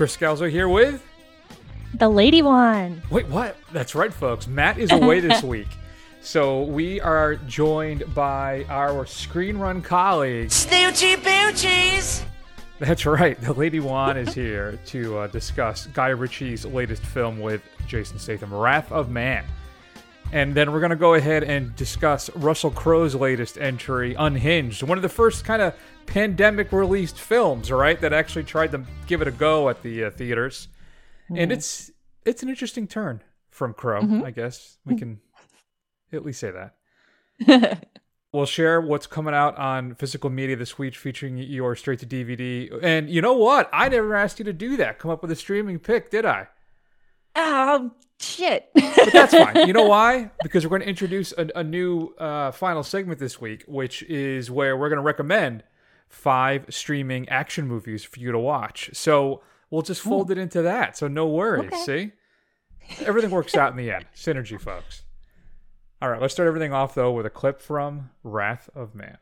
Chris Scalzo here with the lady Wan. Wait, what? That's right, folks. Matt is away this week. So we are joined by our ScreenRun colleague, Snoochie Boochies. That's right. The Lady Wan is here to uh, discuss Guy Ritchie's latest film with Jason Statham, Wrath of Man. And then we're going to go ahead and discuss Russell Crowe's latest entry, Unhinged, one of the first kind of pandemic released films, right? That actually tried to give it a go at the uh, theaters. Mm-hmm. And it's it's an interesting turn from Crowe, mm-hmm. I guess. We can at least say that. we'll share what's coming out on physical media this week featuring your straight to DVD. And you know what? I never asked you to do that. Come up with a streaming pick, did I? Oh, shit. but that's fine. You know why? Because we're going to introduce a, a new uh, final segment this week, which is where we're going to recommend five streaming action movies for you to watch. So we'll just fold Ooh. it into that. So no worries. Okay. See? Everything works out in the end. Synergy, folks. All right, let's start everything off, though, with a clip from Wrath of Man.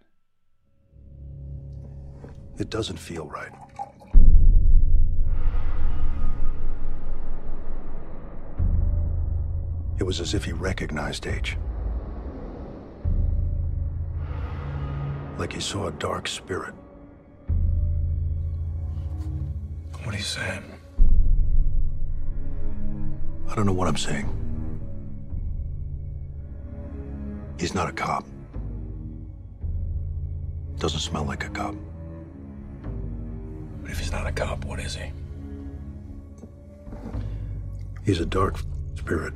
It doesn't feel right. It was as if he recognized H. Like he saw a dark spirit. What are you saying? I don't know what I'm saying. He's not a cop. Doesn't smell like a cop. But if he's not a cop, what is he? He's a dark spirit.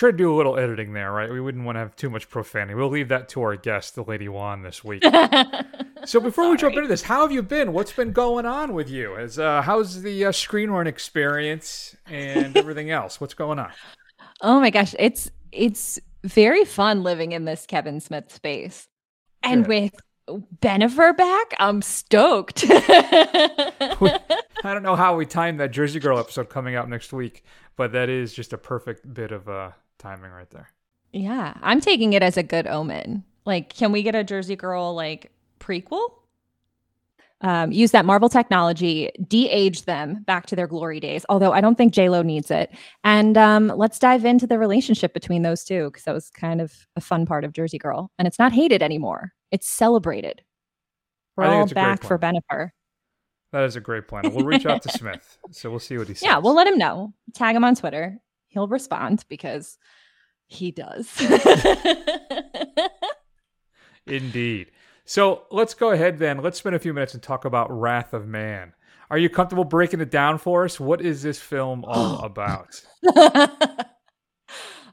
Try to do a little editing there, right? We wouldn't want to have too much profanity. We'll leave that to our guest, the Lady Wan, this week. so before Sorry. we jump into this, how have you been? What's been going on with you? As uh, how's the uh, ScreenRun experience and everything else? What's going on? Oh my gosh, it's it's very fun living in this Kevin Smith space, and with Bennifer back, I'm stoked. I don't know how we timed that Jersey Girl episode coming out next week, but that is just a perfect bit of uh, timing right there. Yeah, I'm taking it as a good omen. Like, can we get a Jersey Girl like prequel? Um, use that Marvel technology, de-age them back to their glory days. Although I don't think J Lo needs it. And um, let's dive into the relationship between those two because that was kind of a fun part of Jersey Girl, and it's not hated anymore. It's celebrated. We're all back for Bennifer. That is a great plan. We'll reach out to Smith, so we'll see what he says. Yeah, we'll let him know. Tag him on Twitter. He'll respond because he does. Indeed. So let's go ahead then. Let's spend a few minutes and talk about Wrath of Man. Are you comfortable breaking it down for us? What is this film all about?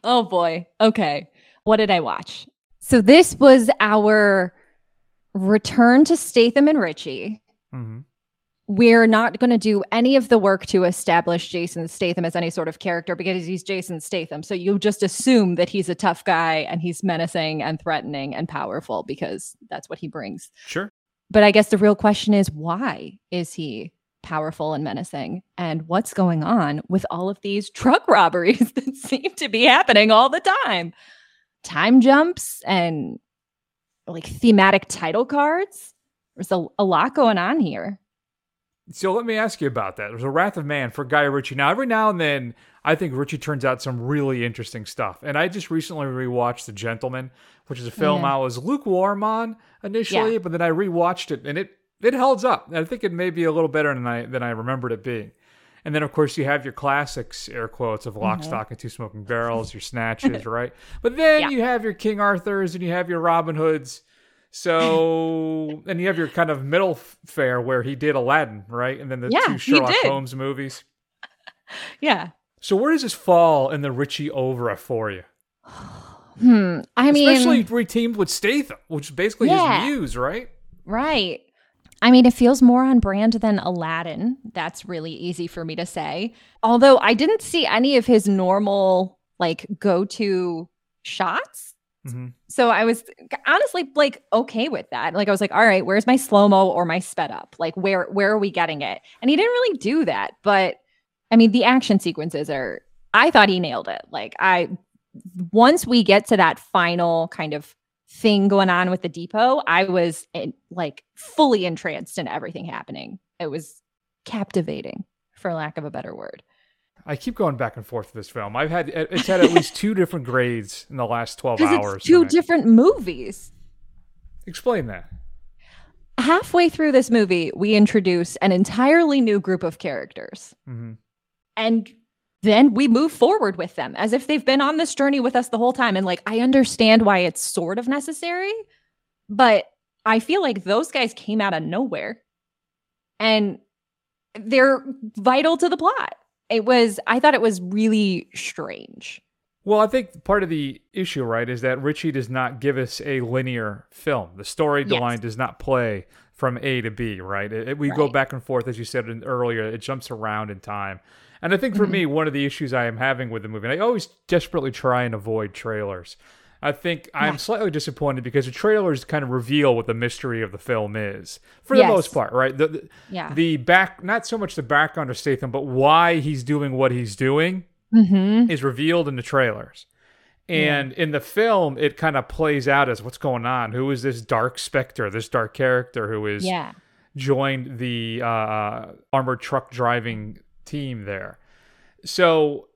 oh boy. Okay. What did I watch? So this was our return to Statham and Ritchie. Mm-hmm we're not going to do any of the work to establish Jason Statham as any sort of character because he's Jason Statham. So you just assume that he's a tough guy and he's menacing and threatening and powerful because that's what he brings. Sure. But I guess the real question is why is he powerful and menacing? And what's going on with all of these truck robberies that seem to be happening all the time? Time jumps and like thematic title cards. There's a, a lot going on here. So let me ask you about that. There's a Wrath of Man for Guy Ritchie. Now, every now and then, I think Ritchie turns out some really interesting stuff. And I just recently rewatched The Gentlemen, which is a film yeah. I was lukewarm on initially, yeah. but then I rewatched it and it it holds up. I think it may be a little better than I than I remembered it being. And then, of course, you have your classics, air quotes, of Lock, mm-hmm. Stock, and Two Smoking Barrels, your Snatches, right? But then yeah. you have your King Arthurs and you have your Robin Hoods so, and you have your kind of middle fare where he did Aladdin, right? And then the yeah, two Sherlock Holmes movies. yeah. So, where does this fall in the Ritchie oeuvre for you? Hmm. I mean, especially reteamed with Statham, which is basically yeah. his muse, right? Right. I mean, it feels more on brand than Aladdin. That's really easy for me to say. Although I didn't see any of his normal, like, go to shots. Mm-hmm. So I was honestly like okay with that. Like I was like, all right, where's my slow mo or my sped up? Like where where are we getting it? And he didn't really do that. But I mean, the action sequences are. I thought he nailed it. Like I, once we get to that final kind of thing going on with the depot, I was in, like fully entranced in everything happening. It was captivating, for lack of a better word. I keep going back and forth with this film. I've had it's had at least two different grades in the last twelve hours. It's two different movies. Explain that. Halfway through this movie, we introduce an entirely new group of characters. Mm-hmm. And then we move forward with them as if they've been on this journey with us the whole time. And like, I understand why it's sort of necessary, but I feel like those guys came out of nowhere and they're vital to the plot. It was, I thought it was really strange. Well, I think part of the issue, right, is that Ritchie does not give us a linear film. The storyline Yes. does not play from A to B, right? It, it- we go back and forth, as you said earlier. It jumps around in time. And I think for Mm-hmm. me, one of the issues I am having with the movie, and I always desperately try and avoid trailers. I think I'm Yeah. slightly disappointed because the trailers kind of reveal what the mystery of the film is, for the Yes. most part, right? The, the, Yeah. the back, not so much the background of Statham, but why he's doing what he's doing Mm-hmm. is revealed in the trailers. And in the film, it kind of plays out as what's going on. Who is this dark specter, this dark character who is Yeah. joined the uh, armored truck driving team there? So,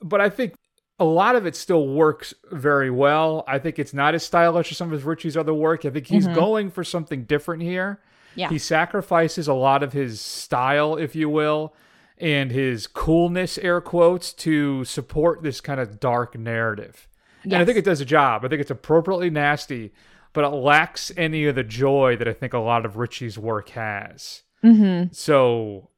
but I think a lot of it still works very well. I think it's not as stylish as some of his Ritchie's other work. I think he's Mhm. going for something different here. Yeah. He sacrifices a lot of his style, if you will, and his coolness, air quotes, to support this kind of dark narrative. And I think it does a job. I think it's appropriately nasty, but it lacks any of the joy that I think a lot of Ritchie's work has. Mm-hmm. So,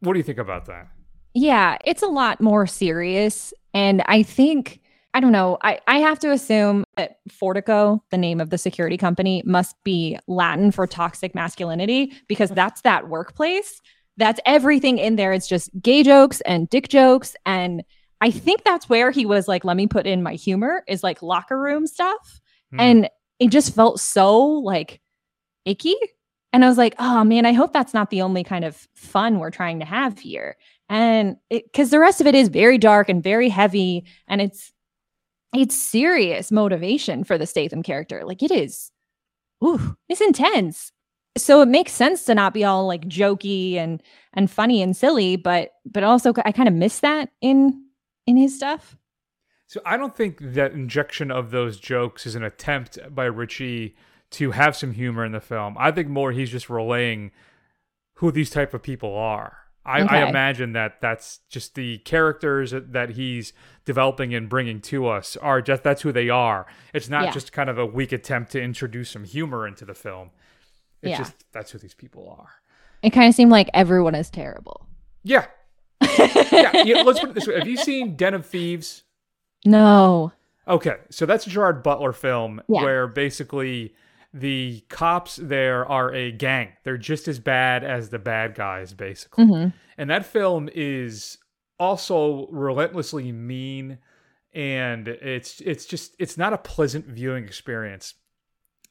what do you think about that? Yeah, it's a lot more serious. And I think, I don't know, I, I have to assume that Fortico, the name of the security company, must be Latin for toxic masculinity because that's that workplace. That's everything in there. It's just gay jokes and dick jokes. And I think that's where he was like, let me put in my humor, is like locker room stuff. Hmm. And it just felt so like icky. And I was like, oh man, I hope that's not the only kind of fun we're trying to have here. And because the rest of it is very dark and very heavy, and it's it's serious motivation for the Statham character. Like it is, ooh, it's intense. So it makes sense to not be all like jokey and and funny and silly, but but also I kind of miss that in in his stuff. So I don't think that injection of those jokes is an attempt by Ritchie to have some humor in the film. I think more he's just relaying who these type of people are. I, I imagine that that's just the characters that he's developing and bringing to us are just that's who they are. It's not Yeah. just kind of a weak attempt to introduce some humor into the film. It's Yeah. just that's who these people are. It kind of seemed like everyone is terrible. Yeah. yeah, yeah. Let's put it this way: Have you seen Den of Thieves? No. Okay, so that's a Gerard Butler film Yeah. where basically the cops there are a gang. They're just as bad as the bad guys, basically. Mhm. And that film is also relentlessly mean, and it's it's just it's not a pleasant viewing experience.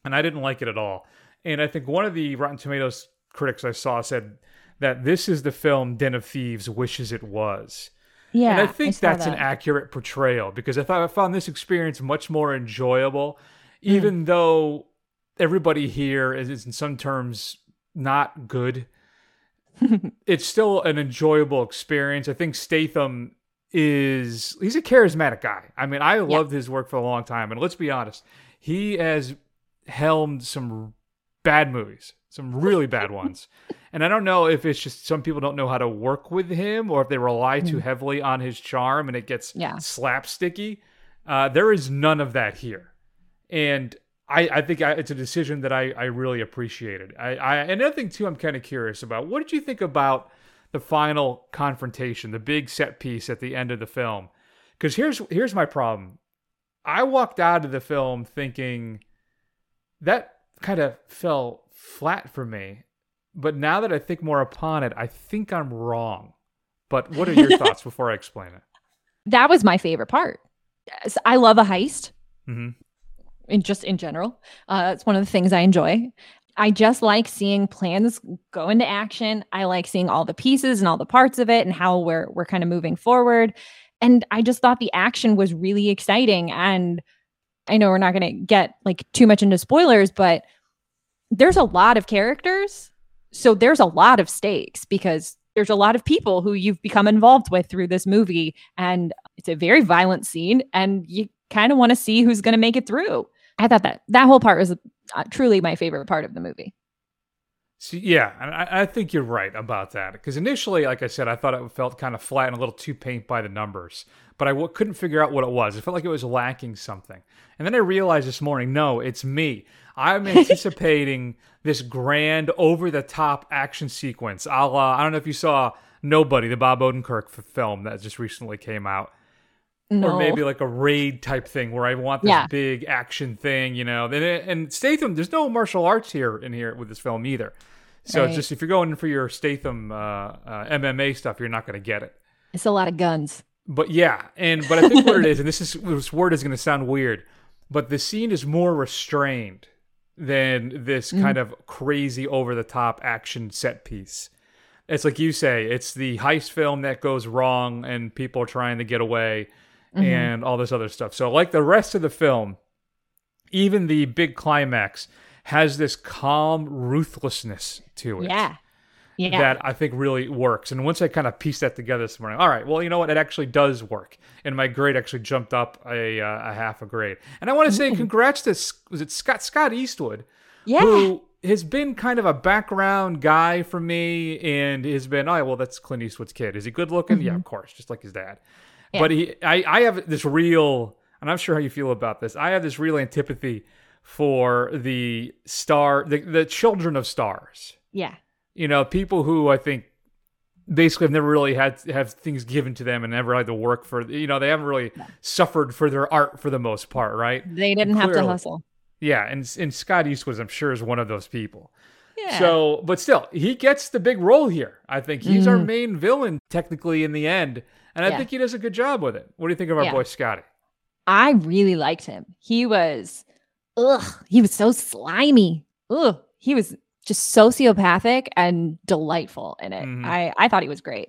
And I didn't like it at all. And I think one of the Rotten Tomatoes critics I saw said that this is the film Den of Thieves wishes it was. Yeah. And I think saw that's an accurate portrayal because I thought I found this experience much more enjoyable, Hmm. even though everybody here is, is in some terms not good. it's still an enjoyable experience. I think Statham is he's a charismatic guy. I mean, I loved his work for a long time, and let's be honest, he has helmed some bad movies, some really bad ones. And I don't know if it's just some people don't know how to work with him or if they rely too heavily on his charm and it gets Yeah. slapsticky. Uh, there is none of that here. And I, I think I, it's a decision that I, I really appreciated. I, I another thing too, I'm kind of curious about. What did you think about the final confrontation, the big set piece at the end of the film? Because here's here's my problem. I walked out of the film thinking that kind of fell flat for me. But now that I think more upon it, I think I'm wrong. But what are your thoughts before I explain it? that was my favorite part. I love a heist. Mhm. In just in general, uh, it's one of the things I enjoy. I just like seeing plans go into action. I like seeing all the pieces and all the parts of it and how we're we're kind of moving forward. And I just thought the action was really exciting. And I know we're not going to get like too much into spoilers, but there's a lot of characters. So there's a lot of stakes because there's a lot of people who you've become involved with through this movie. And it's a very violent scene. And you kind of want to see who's going to make it through. I thought that that whole part was uh, truly my favorite part of the movie. See, yeah, and I, I think you're right about that. Because initially, like I said, I thought it felt kind of flat and a little too paint by the numbers. But I w- couldn't figure out what it was. It felt like it was lacking something. And then I realized this morning, no, it's me. I'm anticipating this grand, over the top action sequence. A la, I don't know if you saw Nobody, the Bob Odenkirk f- film that just recently came out. No. Or maybe like a raid type thing where I want this Yeah. big action thing, you know. And, and Statham, there's no martial arts here in here with this film either. So it's Right. just if you're going for your Statham uh, uh, MMA stuff, you're not going to get it. it's a lot of guns. But yeah, and but I think what it is, and this is this word is going to sound weird, but the scene is more restrained than this Mm. kind of crazy over the top action set piece. It's like you say, it's the heist film that goes wrong and people are trying to get away Mm-hmm. and all this other stuff. So like the rest of the film, even the big climax has this calm ruthlessness to it Yeah. Yeah. that I think really works. And once I kind of pieced that together this morning, all right, well, you know what? It actually does work. And my grade actually jumped up a, uh, a half a grade. And I want to say congrats to, was it Scott, Scott Eastwood, yeah. who has been kind of a background guy for me and has been, oh, well, that's Clint Eastwood's kid. Is he good looking? Yeah, of course, just like his dad. Yeah. But he, I, I have this real, and I'm sure how you feel about this. I have this real antipathy for the star, the, the children of stars yeah. you know, people who I think basically have never really had have things given to them and never had to work for, you know, they haven't really suffered for their art for the most part, right? They didn't have to hustle. Yeah, and and Scott Eastwood, I'm sure, is one of those people. Yeah. So, but still, he gets the big role here. I think he's our Mhm. main villain technically in the end, and I Yeah. think he does a good job with it. What do you think of our Yeah. boy Scotty? I really liked him. He was, ugh, he was so slimy. Ugh, he was just sociopathic and delightful in it. Mhm. I, I thought he was great.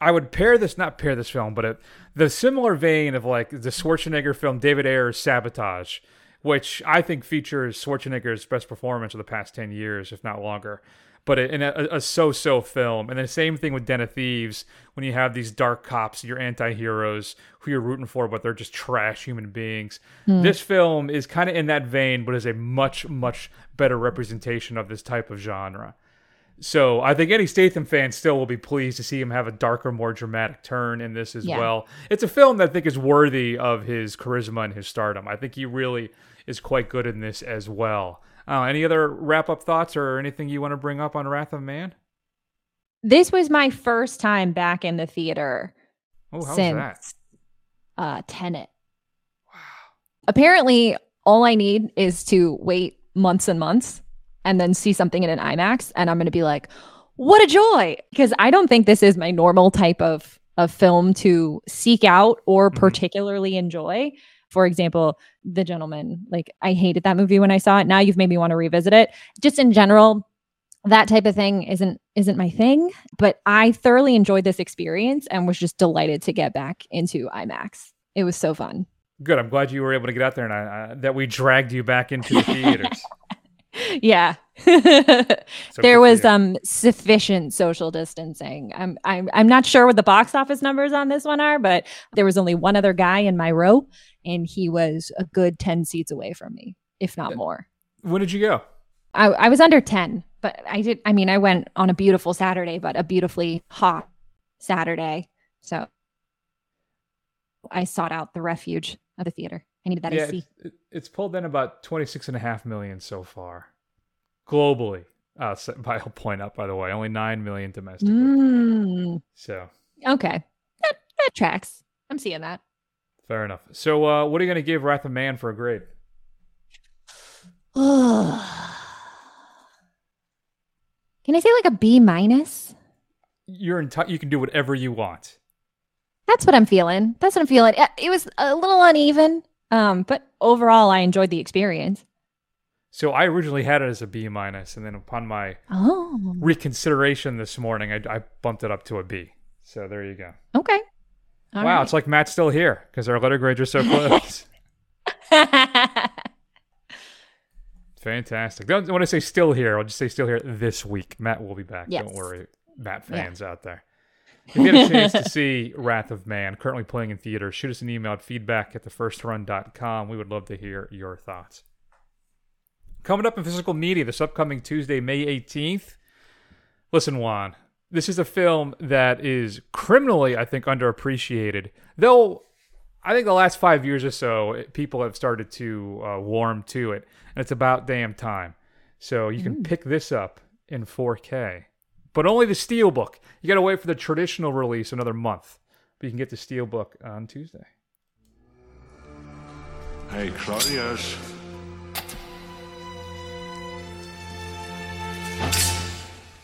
I would pair this, not pair this film, but it, the similar vein of like the Schwarzenegger film David Ayer's Sabotage, which I think features Schwarzenegger's best performance of the past 10 years, if not longer. But in a, a so-so film, and the same thing with Den of Thieves, when you have these dark cops, your anti-heroes who you're rooting for, but they're just trash human beings. Hmm. This film is kind of in that vein, but is a much, much better representation of this type of genre. So I think any Statham fan still will be pleased to see him have a darker, more dramatic turn in this as Yeah. well. It's a film that I think is worthy of his charisma and his stardom. I think he really is quite good in this as well. Uh, any other wrap up thoughts or anything you want to bring up on Wrath of Man? This was my first time back in the theater Oh, since that? uh Tenet. Wow. Apparently, all I need is to wait months and months and then see something in an IMAX and I'm going to be like, "What a joy." Because I don't think this is my normal type of of film to seek out or Mhm. particularly enjoy. For example, The Gentlemen, like I hated that movie when I saw it. Now you've made me want to revisit it. Just in general, that type of thing isn't isn't my thing, but I thoroughly enjoyed this experience and was just delighted to get back into IMAX. It was so fun. Good. I'm glad you were able to get out there and I, uh, that we dragged you back into the theaters. Yeah. So there was um sufficient social distancing. I'm I'm I'm not sure what the box office numbers on this one are, but there was only one other guy in my row and he was a good 10 seats away from me, if not more. When did you go? I, I was under 10, but I did I mean I went on a beautiful Saturday, but a beautifully hot Saturday. So I sought out the refuge of the theater. I needed that yeah, AC. it- it's pulled in about 26 and a half million so far globally. Uh, I'll point out, by the way, only 9 million domestically. Mm, So okay. That, that tracks. I'm seeing that. Fair enough. So, uh, what are you going to give Wrath of Man for a grade? Can I say like a B minus? You're enti- you can do whatever you want. That's what I'm feeling. That's what I'm feeling. Uh, It was a little uneven, um, but overall, I enjoyed the experience. So I originally had it as a B minus, and then upon my Oh, reconsideration this morning, I, I bumped it up to a B. So there you go. okay. All wow, right. it's like Matt's still here because our letter grades are so close. Fantastic. Don't, when I say still here, I'll just say still here this week. Matt will be back. Yes. Don't worry, Matt Yeah. fans out there. If you get a chance to see Wrath of Man, currently playing in theaters, shoot us an email at feedback at thefirstrun.com. We would love to hear your thoughts. Coming up in physical media this upcoming Tuesday, May 18th. Listen, Wan, this is a film that is criminally, I think, underappreciated. Though I think the last five years or so, it- people have started to uh, warm to it, and it's about damn time. So you can pick this up in 4K, but only the Steelbook. You got to wait for the traditional release another month, but you can get the Steelbook on Tuesday. Hey, Claudius.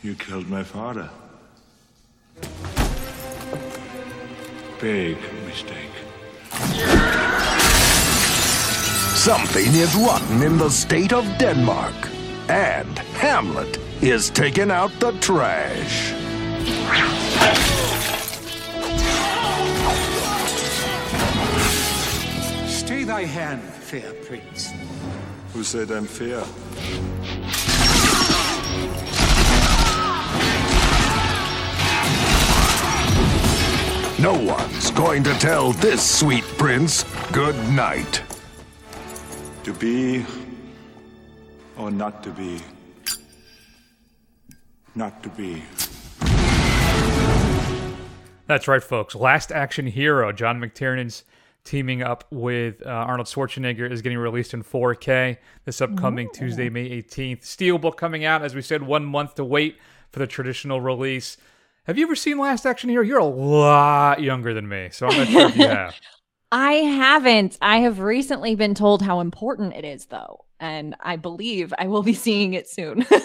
You killed my father. Big mistake. Something is rotten in the state of Denmark. And Hamlet is taking out the trash. Stay thy hand, fair prince. Who said I'm fair? No one's going to tell this sweet prince good night. To be or not to be? Not to be. That's right, folks. Last Action Hero, John McTiernan's teaming up with uh, Arnold Schwarzenegger, is getting released in 4K this upcoming Tuesday, May 18th. Steelbook coming out, as we said, one month to wait for the traditional release. Have you ever seen Last Action Hero? You're a lot younger than me, so I'm not sure if you have. I haven't. I have recently been told how important it is, though, and I believe I will be seeing it soon.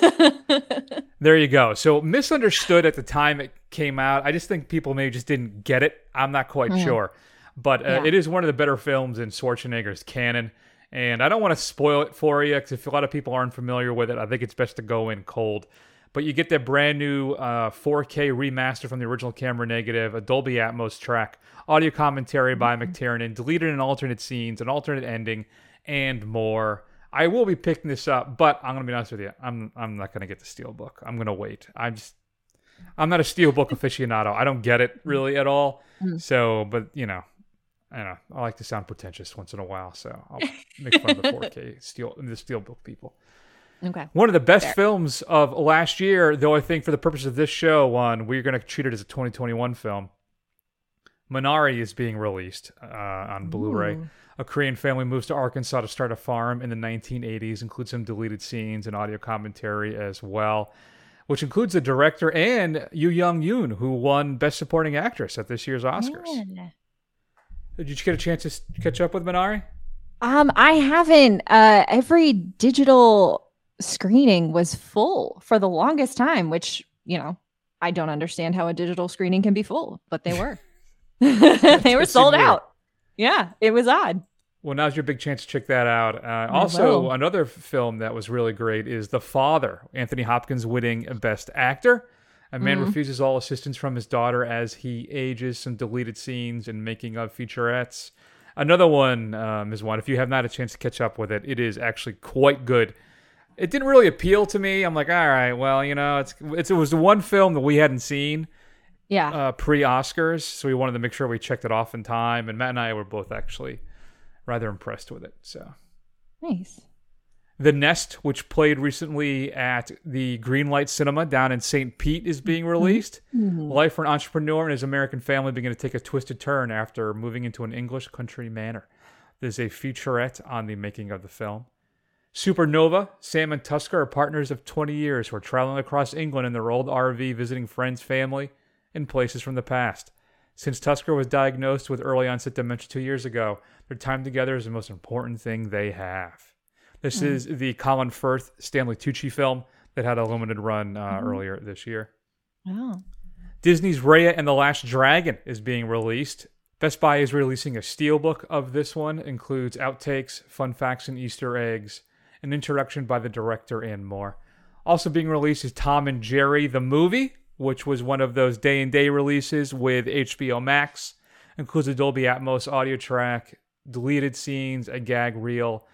There you go. So misunderstood at the time it came out. I just think people maybe just didn't get it. I'm not quite sure, but uh, Yeah. it is one of the better films in Schwarzenegger's canon. And I don't want to spoil it for you because if a lot of people aren't familiar with it, I think it's best to go in cold. But you get that brand new uh, 4K remaster from the original camera negative, a Dolby Atmos track, audio commentary by McTiernan, deleted and alternate scenes, an alternate ending, and more. I will be picking this up, but I'm gonna be honest with you. I'm I'm not gonna get the steelbook. I'm gonna wait. I'm just I'm not a steelbook aficionado. I don't get it really at all. So, but you know, I don't know. I like to sound pretentious once in a while, so I'll make fun of the 4K steel the steelbook people. Okay. One of the best films of last year, though I think for the purpose of this show, one we're going to treat it as a 2021 film. Minari is being released uh, on Blu-ray. A Korean family moves to Arkansas to start a farm in the 1980s. Includes some deleted scenes and audio commentary as well, which includes the director and Yoo Young Yoon, who won Best Supporting Actress at this year's Oscars. Yeah. Did you get a chance to catch up with Minari? Um, I haven't. Uh, every digital screening was full for the longest time, which you know I don't understand how a digital screening can be full, but they were. they were sold out. Yeah, it was odd. Well, now's your big chance to check that out. Uh, also, another film that was really great is The Father. Anthony Hopkins winning Best Actor. A man Mm-hmm. refuses all assistance from his daughter as he ages. Some deleted scenes and making of featurettes. Another one um, is one. If you have not had a chance to catch up with it, it is actually quite good. It didn't really appeal to me. I'm like, all right, well, you know, it's, it's it was the one film that we hadn't seen Yeah. uh, pre Oscars, so we wanted to make sure we checked it off in time. And Matt and I were both actually rather impressed with it. So, nice. The Nest, which played recently at the Greenlight Cinema down in St. Pete, is being released. Life for an entrepreneur and his American family begin to take a twisted turn after moving into an English country manor. There's a featurette on the making of the film. Supernova, Sam and Tusker are partners of 20 years who are traveling across England in their old RV, visiting friends, family, and places from the past. Since Tusker was diagnosed with early onset dementia two years ago, their time together is the most important thing they have. This is the Colin Firth Stanley Tucci film that had a limited run uh, earlier this year. Oh. Disney's Raya and the Last Dragon is being released. Best Buy is releasing a steelbook of this one. Includes outtakes, fun facts, and Easter eggs, an introduction by the director, and more. Also being released is Tom and Jerry the movie, which was one of those day and day releases with HBO Max. Includes a Dolby Atmos audio track, deleted scenes, a gag reel,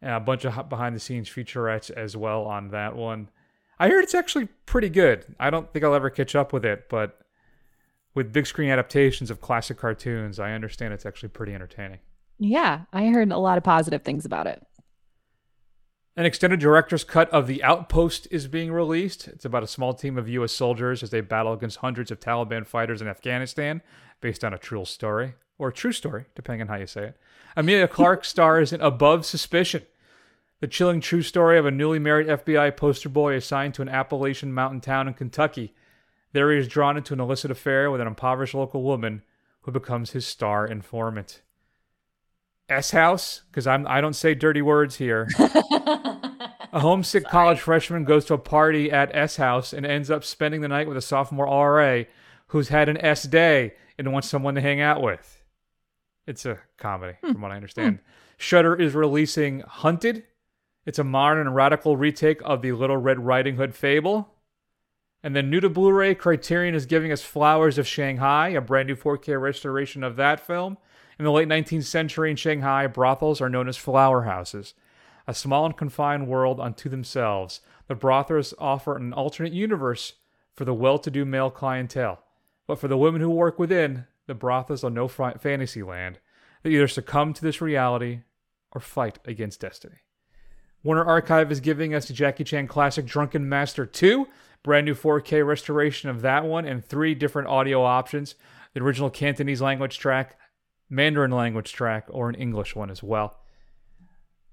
and a bunch of behind the scenes featurettes as well on that one. I heard it's actually pretty good. I don't think I'll ever catch up with it, but with big screen adaptations of classic cartoons, I understand it's actually pretty entertaining. Yeah, I heard a lot of positive things about it. An extended director's cut of The Outpost is being released. It's about a small team of U.S. soldiers as they battle against hundreds of Taliban fighters in Afghanistan, based on a true story, or a true story, depending on how you say it. Emilia Clarke stars in Above Suspicion, the chilling true story of a newly married FBI poster boy assigned to an Appalachian mountain town in Kentucky. There he is drawn into an illicit affair with an impoverished local woman who becomes his star informant. S House, because I'm I don't say dirty words here. a homesick college freshman goes to a party at S House and ends up spending the night with a sophomore RA who's had an S day and wants someone to hang out with. It's a comedy, hmm. from what I understand. Shudder is releasing Hunted. It's a modern and radical retake of the Little Red Riding Hood fable. And then new to Blu-ray, Criterion is giving us Flowers of Shanghai, a brand new 4K restoration of that film. In the late 19th century in Shanghai, brothels are known as flower houses. A small and confined world unto themselves, the brothels offer an alternate universe for the well-to-do male clientele. But for the women who work within, the brothels are no fa- fantasy land. They either succumb to this reality or fight against destiny. Warner Archive is giving us the Jackie Chan classic Drunken Master 2, brand new 4K restoration of that one, and three different audio options the original Cantonese language track, Mandarin language track, or an English one as well.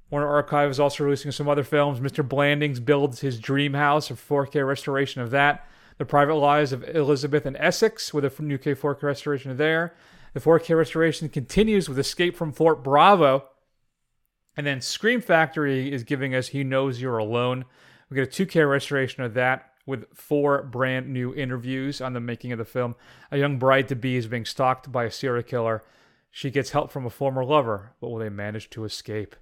Warner Archive is also releasing some other films. Mr. Blandings builds his dream house, a 4K restoration of that. The Private Lives of Elizabeth and Essex, with a new K 4K restoration there. The 4K restoration continues with Escape from Fort Bravo. And then Scream Factory is giving us He Knows You're Alone. We get a 2K restoration of that with four brand new interviews on the making of the film. A young bride to be is being stalked by a serial killer. She gets help from a former lover, but will they manage to escape?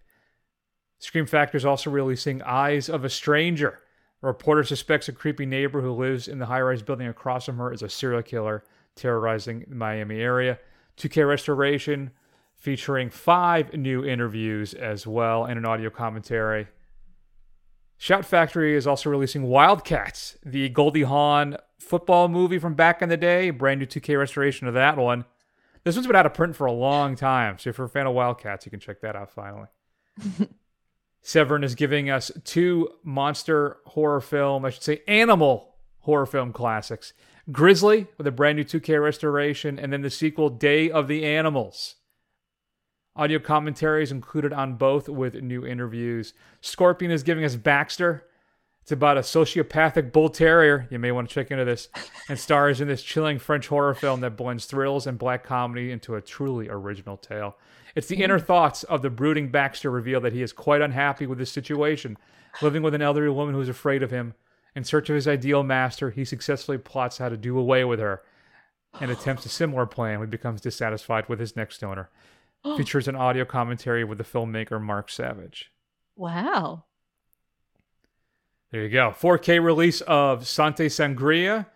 Scream Factory is also releasing Eyes of a Stranger. A reporter suspects a creepy neighbor who lives in the high rise building across from her is a serial killer terrorizing the Miami area. 2K restoration featuring five new interviews as well and an audio commentary. Shout Factory is also releasing Wildcats, the Goldie Hawn football movie from back in the day. Brand new 2K restoration of that one. This one's been out of print for a long time, so if you're a fan of Wildcats, you can check that out finally. Severin is giving us two monster horror film, I should say animal horror film classics. Grizzly with a brand new 2K restoration, and then the sequel Day of the Animals. Audio commentaries included on both with new interviews. Scorpion is giving us Baxter. It's about a sociopathic bull terrier. You may want to check into this. And stars in this chilling French horror film that blends thrills and black comedy into a truly original tale. It's the inner hmm. thoughts of the brooding Baxter reveal that he is quite unhappy with his situation, living with an elderly woman who is afraid of him. In search of his ideal master, he successfully plots how to do away with her and attempts a similar plan when he becomes dissatisfied with his next owner. Features an audio commentary with the filmmaker Mark Savage. Wow. There you go. 4K release of Santa Sangre.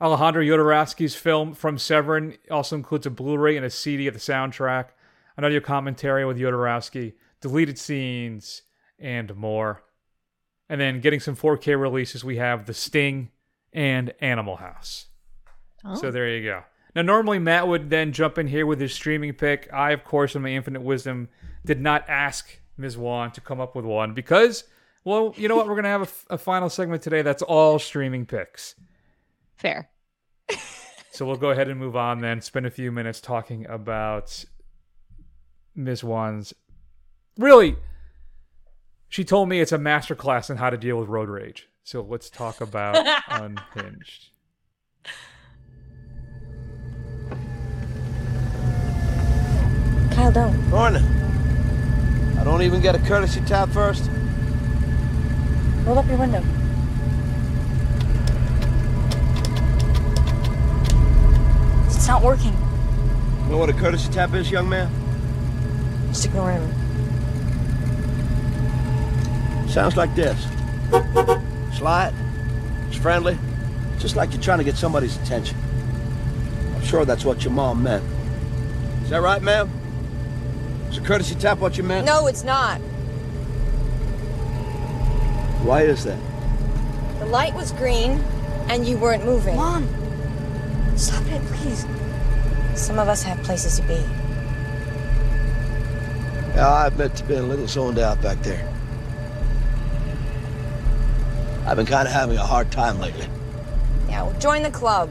Alejandro Jodorowsky's film from Severin also includes a Blu-ray and a CD of the soundtrack, an audio commentary with Jodorowsky, deleted scenes, and more. And then getting some 4K releases, we have The Sting and Animal House. So oh. there you go. Now, normally Matt would then jump in here with his streaming pick. I, of course, in my infinite wisdom, did not ask Ms. Wan to come up with one because, well, you know what? We're going to have a, f- a final segment today that's all streaming picks. Fair. So we'll go ahead and move on then, spend a few minutes talking about Ms. Wan's. Really, she told me it's a masterclass in how to deal with road rage. So let's talk about Unhinged. Kyle, don't. Morning. I don't even get a courtesy tap first. Roll up your window. It's not working. You know what a courtesy tap is, young man? Just ignore him. Sounds like this. Slight, it's friendly, just like you're trying to get somebody's attention. I'm sure that's what your mom meant. Is that right, ma'am? Is a courtesy tap what you meant? No, it's not. Why is that? The light was green, and you weren't moving. Mom, stop it, please. Some of us have places to be. Yeah, I admit to being a little zoned out back there. I've been kind of having a hard time lately. Yeah, well, join the club.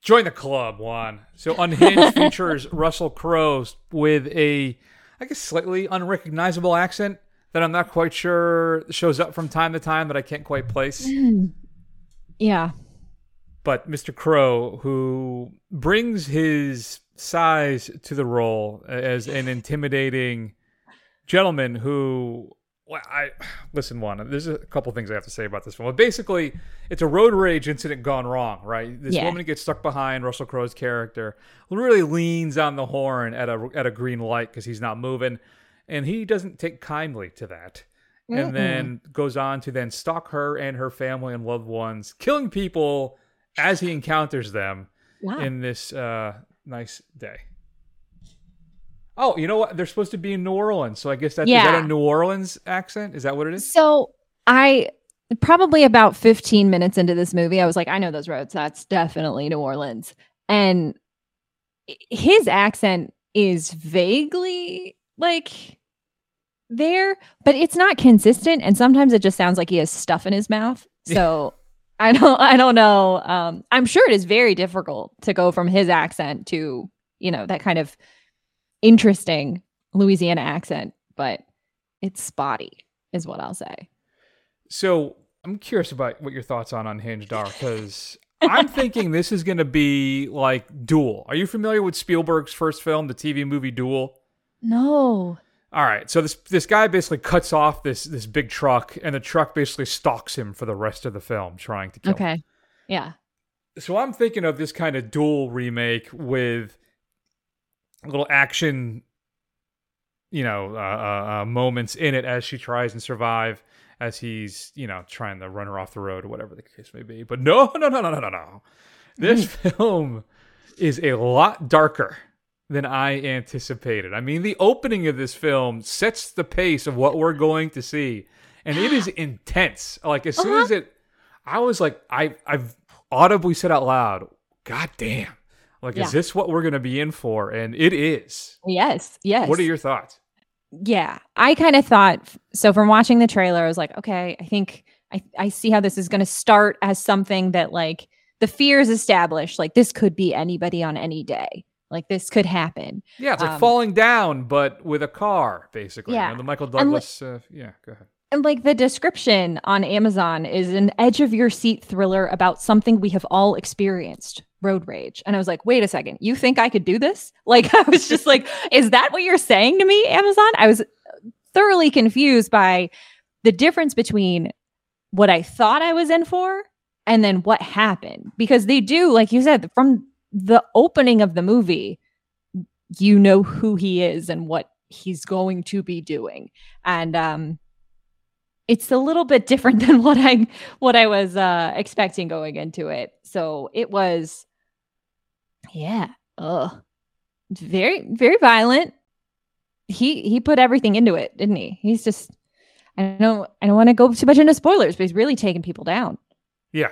Join the club, Wan. So Unhinged features Russell Crowe with a, I guess, slightly unrecognizable accent that I'm not quite sure shows up from time to time that I can't quite place. Yeah. But Mr. Crowe, who brings his size to the role as an intimidating gentleman who well, I listen. One, there's a couple things I have to say about this film. But basically, it's a road rage incident gone wrong, right? This Yeah. woman gets stuck behind Russell Crowe's character, really leans on the horn at a at a green light because he's not moving, and he doesn't take kindly to that, and then goes on to then stalk her and her family and loved ones, killing people as he encounters them Wow. in this uh, nice day. Oh, you know what? They're supposed to be in New Orleans, so I guess that's is that Yeah. a New Orleans accent? Is that what it is? So I probably about 15 minutes into this movie, I was like, I know those roads. That's definitely New Orleans. And his accent is vaguely like there, but it's not consistent. And sometimes it just sounds like he has stuff in his mouth. So I don't I don't know. Um, I'm sure it is very difficult to go from his accent to, you know, that kind of interesting Louisiana accent, but it's spotty, is what I'll say. So I'm curious about what your thoughts on Unhinged are, because I'm thinking this is going to be like Duel. Are you familiar with Spielberg's first film, the TV movie Duel? No. All right, so this this guy basically cuts off this this big truck, and the truck basically stalks him for the rest of the film, trying to kill him. Okay. Yeah. so I'm thinking of this kind of Duel remake with a little action, you know, uh, uh, uh, moments in it as she tries and survive as he's, you know, trying to run her off the road or whatever the case may be. But no, no, no, no, no, no, no. This film is a lot darker than I anticipated. I mean, the opening of this film sets the pace of what we're going to see, and it is intense. Like as soon as uh-huh. it, I was like, I I've audibly said out loud, "God damn!" Like, Yeah. is this what we're going to be in for? And it is. Yes. Yes. What are your thoughts? Yeah. I kind of thought so from watching the trailer, I was like, okay, I think I, I see how this is going to start as something that like the fear is established. Like this could be anybody on any day. Like this could happen. Yeah, it's like Um, falling down, but with a car, basically. You Yeah. know, the Michael Douglas. uh, yeah, go ahead. And like the description on Amazon is an edge of your seat thriller about something we have all experienced road rage. And I was like, wait a second, you think I could do this? Like, I was just like, is that what you're saying to me, Amazon? I was thoroughly confused by the difference between what I thought I was in for and then what happened. Because they do, like you said, from the opening of the movie, you know who he is and what he's going to be doing. And um it's a little bit different than what I what I was uh expecting going into it. So it was yeah. Ugh. Very very violent. He he put everything into it, didn't he? He's just I don't I don't want to go too much into spoilers, but he's really taking people down. Yeah.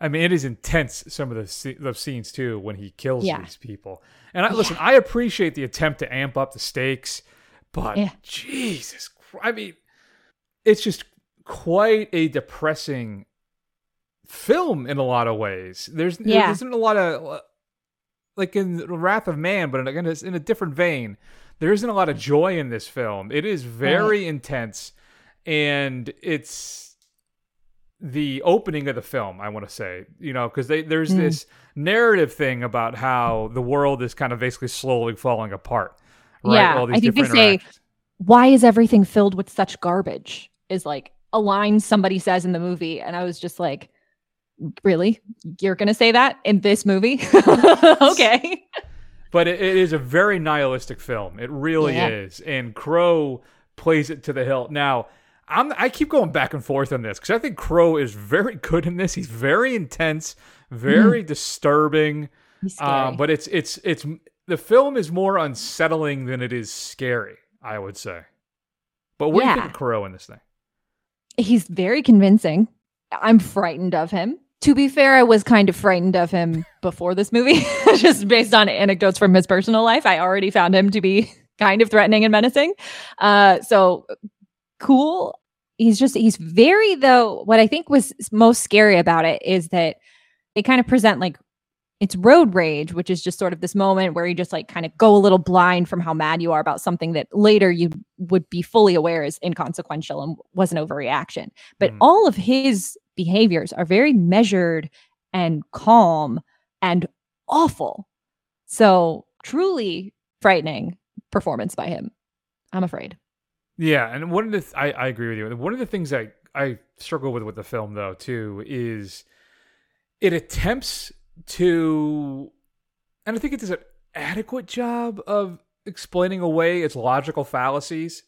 I mean, it is intense. Some of the, the scenes too when he kills Yeah. these people. And I, listen, I appreciate the attempt to amp up the stakes, but Yeah. Jesus, Christ, I mean, it's just quite a depressing film in a lot of ways. There's there Yeah. isn't a lot of uh, like in Wrath of Man, but again, it's in a different vein. There isn't a lot of joy in this film. It is very intense, and it's the opening of the film. I want to say, you know, because there's Mm. this narrative thing about how the world is kind of basically slowly falling apart. Right? Yeah, All these I think they say- Why is everything filled with such garbage? Is like a line somebody says in the movie. And I was just like, really? You're gonna say that in this movie? okay. But it, it is a very nihilistic film. It really Yeah. is, and Crowe plays it to the hilt. Now, I'm I keep going back and forth on this because I think Crowe is very good in this. He's very intense, very disturbing. He's Um, but it's it's it's the film is more unsettling than it is scary. I would say. But what do you think of Crowe in this thing? he's very convincing. I'm frightened of him. To be fair, I was kind of frightened of him before this movie, just based on anecdotes from his personal life. I already found him to be kind of threatening and menacing. Uh, so cool. He's just, he's very, though, what I think was most scary about it is that they kind of present like it's road rage, which is just sort of this moment where you just like kind of go a little blind from how mad you are about something that later you would be fully aware is inconsequential and was an overreaction. But Mhm. all of his behaviors are very measured and calm and awful. So truly frightening performance by him. I'm afraid. Yeah, and one of the th- I, I agree with you. One of the things I I struggle with with the film though too is it attempts to, and I think it does an adequate job of explaining away its logical fallacies.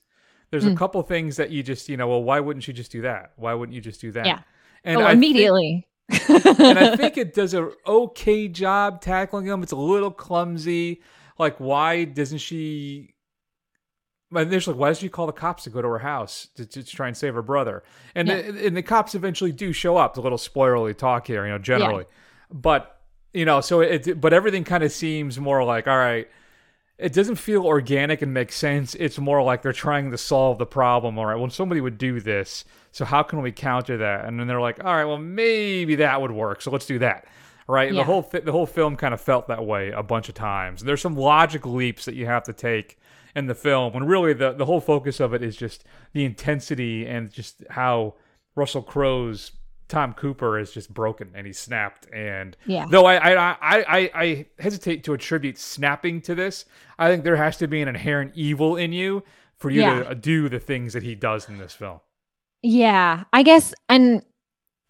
There's a Mm. couple things that you just you know well why wouldn't you just do that? Why wouldn't you just do that? Yeah. and oh, I think- immediately. and I think it does a okay job tackling them. It's a little clumsy. Like, why doesn't she? Initially, why does she call the cops to go to her house to, to try and save her brother? And Yeah. the, and the cops eventually do show up. The little spoilerly talk here, you know, generally, but you know, so it. But everything kind of seems more like, all right, it doesn't feel organic and make sense. It's more like they're trying to solve the problem. All right, well, somebody would do this, so how can we counter that? And then they're like, all right, well, maybe that would work, so let's do that. Right, and Yeah. the whole th- the whole film kind of felt that way a bunch of times. There's some logic leaps that you have to take in the film when really the the whole focus of it is just the intensity and just how Russell Crowe's Tom Cooper is just broken and he's snapped and Yeah. though I I, I I I hesitate to attribute snapping to this I think there has to be an inherent evil in you for you Yeah. to do the things that he does in this film Yeah, I guess. And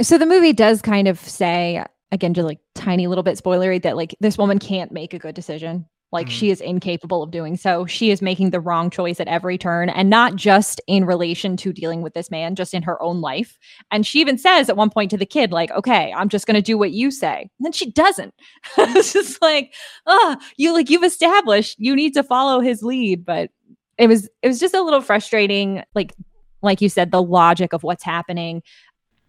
so the movie does kind of say, again, just like tiny little bit spoilery, that like this woman can't make a good decision. Like Mhm. she is incapable of doing so. She is making the wrong choice at every turn, and not just in relation to dealing with this man, just in her own life. And she even says at one point to the kid, like, okay, I'm just going to do what you say. And then she doesn't. it's just like, oh, you like, you've established you need to follow his lead. But it was, it was just a little frustrating. Like, like you said, the logic of what's happening.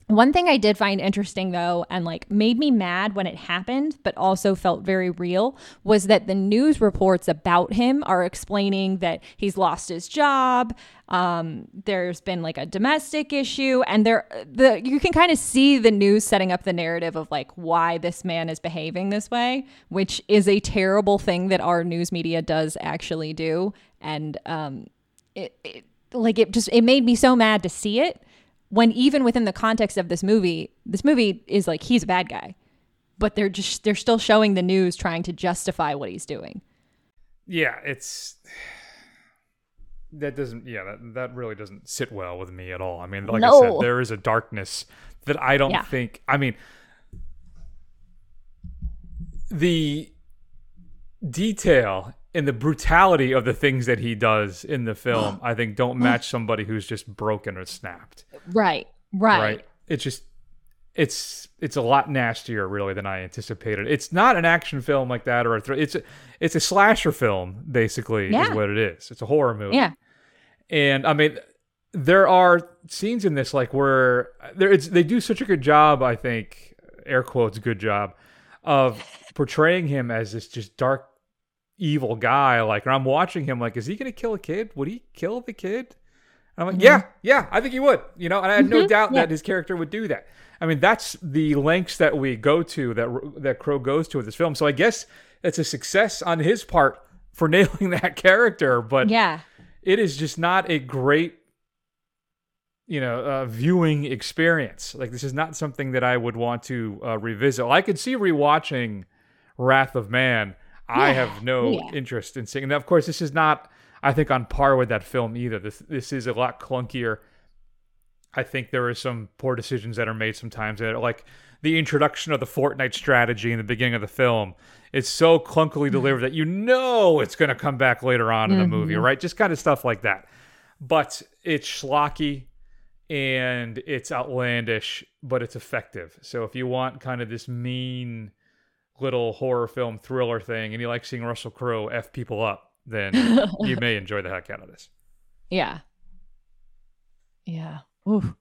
One thing I did find interesting though, and like made me mad when it happened, but also felt very real, was that the news reports about him are explaining that he's lost his job. Um, there's been like a domestic issue, and there the you can kind of see the news setting up the narrative of like why this man is behaving this way, which is a terrible thing that our news media does actually do. And um, it, it like it just it made me so mad to see it when even within the context of this movie this movie is like he's a bad guy but they're just they're still showing the news trying to justify what he's doing. Yeah it's that doesn't yeah that, that really doesn't sit well with me at all. I mean like i said there is a darkness that i don't Yeah. think i mean the detail and the brutality of the things that he does in the film i think don't match somebody who's just broken or snapped. Right right, right? It's just it's it's a lot nastier really than i anticipated. It's not an action film like that or a thr- it's a, it's a slasher film basically is what it is. It's a horror movie. Yeah. And I mean, there are scenes in this like where there it's they do such a good job. I think air quotes good job of portraying him as this just dark, evil guy. Like, and I'm watching him like, is he gonna kill a kid? Would he kill the kid? And I'm like, yeah, yeah, I think he would. You know, and I had no Mhm, doubt yeah. that his character would do that. I mean, that's the lengths that we go to that that Crowe goes to with this film. So I guess it's a success on his part for nailing that character. But yeah it is just not a great you know uh, viewing experience like this is not something that i would want to uh, revisit i could see rewatching wrath of man i have no Yeah. interest in seeing and of course this is not i think on par with that film either this this is a lot clunkier i think there are some poor decisions that are made sometimes that are like the introduction of the Fortnite strategy in the beginning of the film it's so clunkily delivered that you know it's going to come back later on in the movie, Mhm. right? Just kind of stuff like that. But it's schlocky and it's outlandish, but it's effective. So if you want kind of this mean little horror film thriller thing and you like seeing Russell Crowe F people up, then you may enjoy the heck out of this. yeah yeah Ooh.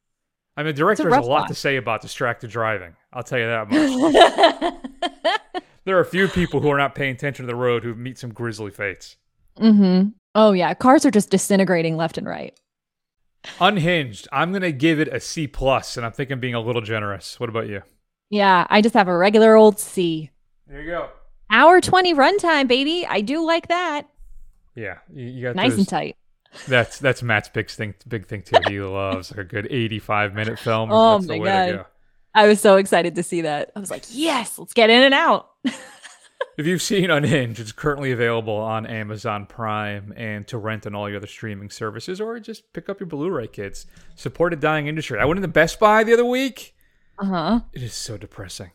I mean, the director has a lot watch. to say about distracted driving. I'll tell you that much. there are a few people who are not paying attention to the road who meet some grisly fates. mm-hmm. Oh yeah, cars are just disintegrating left and right. Unhinged. I'm gonna give it a C plus, and I'm thinking being a little generous. What about you? Yeah, I just have a regular old C. There you go. Hour 20 runtime, baby. I do like that. Yeah, you, you got Nice those- and tight. That's that's Matt's big thing. Big thing too. He loves like a good 85 minute film. Oh that's my the way to God. go. I was so excited to see that. I was like, yes, let's get in and out. If you've seen Unhinged, it's currently available on Amazon Prime and to rent on all your other streaming services, or just pick up your Blu-ray, kits. Support a dying industry. I went into Best Buy the other week. Uh huh. It is so depressing.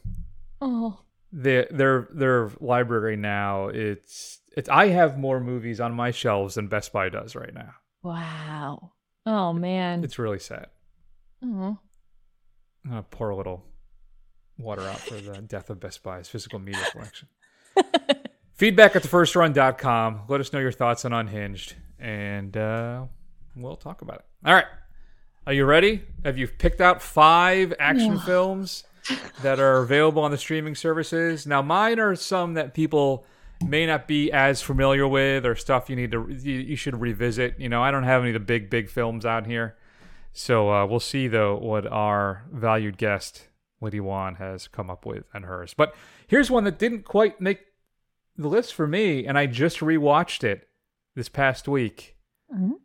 Oh. Their their their library now. It's it's. I have more movies on my shelves than Best Buy does right now. Wow. Oh man. It's really sad. Oh. I'm gonna pour a little water out for the death of Best Buy's physical media collection. Feedback at thefirstrun.com. Let us know your thoughts on Unhinged, and uh, we'll talk about it. All right. Are you ready? Have you picked out five action films that are available on the streaming services? Now, mine are some that people may not be as familiar with, or stuff you need to you, you should revisit. You know, I don't have any of the big big films out here, so uh, we'll see though what our valued guest Lady Wan has come up with and hers. But here's one that didn't quite make the list for me, and I just rewatched it this past week.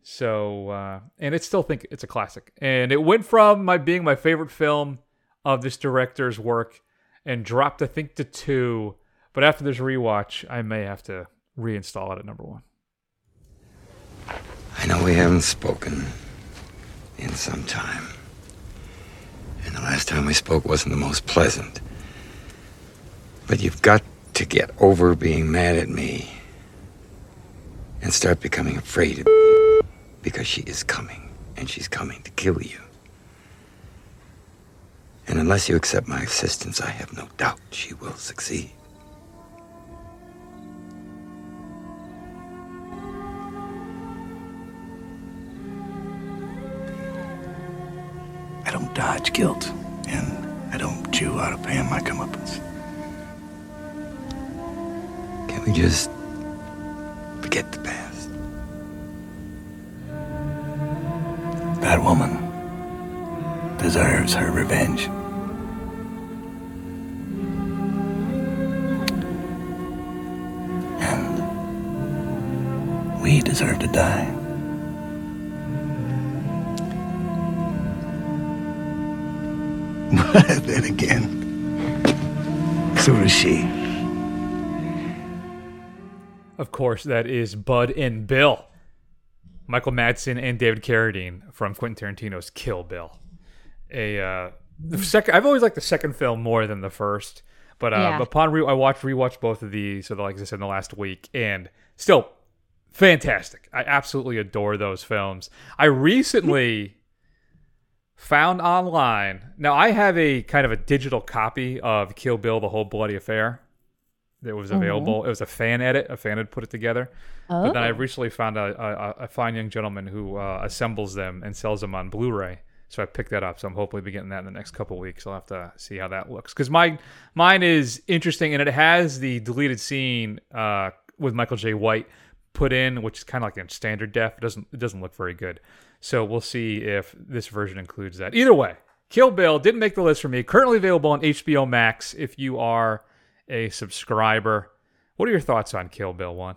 So, uh, and it still think it's a classic. And it went from my being my favorite film of this director's work and dropped, I think, to two. But after this rewatch, I may have to reinstall it at number one. I know we haven't spoken in some time. And the last time we spoke wasn't the most pleasant. But you've got to get over being mad at me and start becoming afraid of me because she is coming and she's coming to kill you. And unless you accept my assistance, I have no doubt she will succeed. I don't dodge guilt, and I don't chew out of paying my comeuppance. Can we just forget the past? That woman deserves her revenge. And we deserve to die. But then again, so does she. Of course, that is Budd and Bill. Michael Madsen and David Carradine from Quentin Tarantino's Kill Bill. A uh, the second, I've always liked the second film more than the first, but uh, Yeah. upon re- I watched rewatched both of these, so like I said in the last week, and still fantastic. I absolutely adore those films. I recently found online. Now I have a kind of a digital copy of Kill Bill: The Whole Bloody Affair that was available. It was a fan edit. A fan had put it together. But then I Oh. recently found a, a, a fine young gentleman who uh, assembles them and sells them on Blu-ray. So I picked that up. So I'm hopefully be getting that in the next couple weeks. I'll have to see how that looks because my mine is interesting and it has the deleted scene uh, with Michael Jai White put in, which is kind of like in standard def. It doesn't it doesn't look very good. So we'll see if this version includes that. Either way, Kill Bill didn't make the list for me. Currently available on HBO Max if you are a subscriber. What are your thoughts on Kill Bill one?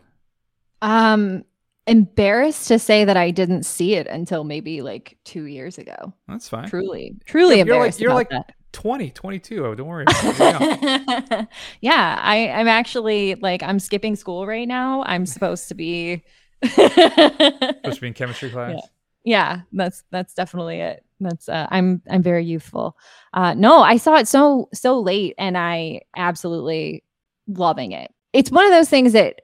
Um, embarrassed to say that I didn't see it until maybe like two years ago. That's fine. Truly, truly you're like embarrassed. you're about like that. 20, 22. Oh, don't worry. You're yeah, I, I'm actually like I'm skipping school right now. I'm supposed to be. Supposed to be in chemistry class. yeah, that's that's definitely it. That's uh, I'm I'm very youthful. Uh, no, I saw it so so late, and I absolutely loving it. It's one of those things that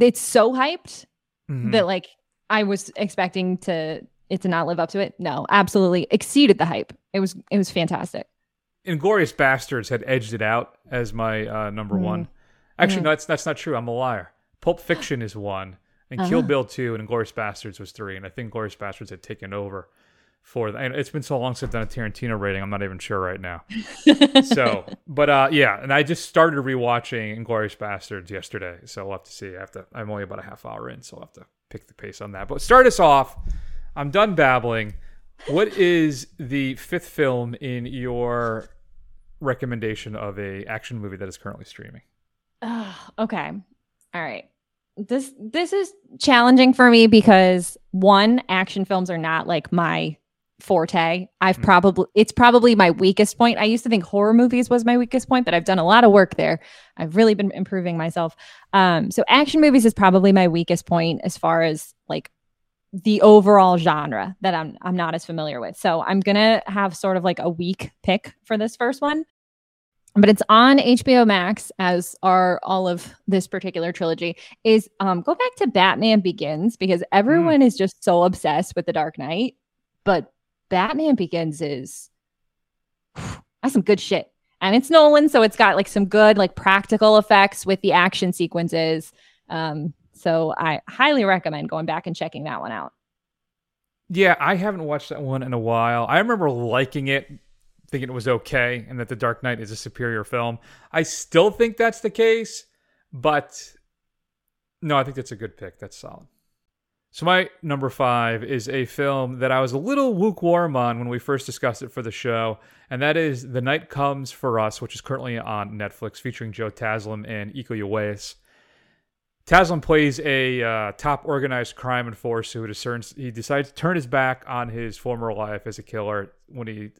it's so hyped Mhm. that like I was expecting to it to not live up to it. No, absolutely exceeded the hype. It was it was fantastic. Inglourious Basterds had edged it out as my uh, number Mm. one. Actually, Mm. no, that's that's not true. I'm a liar. Pulp Fiction is one, and Kill Uh-huh. Bill two, and Inglourious Basterds was three. And I think Inglourious Basterds had taken over for that. And it's been so long since I've done a Tarantino rating. I'm not even sure right now. so, but uh, yeah, and I just started rewatching Inglourious Basterds yesterday, so we'll have to see. I have to. I'm only about a half hour in, so I'll have to pick the pace on that. But start us off. I'm done babbling. What is the fifth film in your recommendation of a action movie that is currently streaming? Oh, okay. All right. This this is challenging for me because one, action films are not like my forte. I've Mm. probably it's probably my weakest point. I used to think horror movies was my weakest point, but I've done a lot of work there. I've really been improving myself. Um, so action movies is probably my weakest point as far as like the overall genre that I'm I'm not as familiar with. So I'm gonna have sort of like a weak pick for this first one. But it's on HBO Max, as are all of this particular trilogy. Is um go back to Batman Begins because everyone is just so obsessed with the Dark Knight, but Batman Begins is that's some good shit. And it's Nolan, so it's got like some good like practical effects with the action sequences. Um, so I highly recommend going back and checking that one out. Yeah, I haven't watched that one in a while. I remember liking it, thinking it was okay, and that The Dark Knight is a superior film. I still think that's the case, but no, I think that's a good pick. That's solid. So my number five is a film that I was a little lukewarm on when we first discussed it for the show, and that is The Night Comes for Us, which is currently on Netflix, featuring Joe Taslim and Iko Uwais. Taslim plays a uh, top organized crime enforcer who discerns he decides to turn his back on his former life as a killer when he,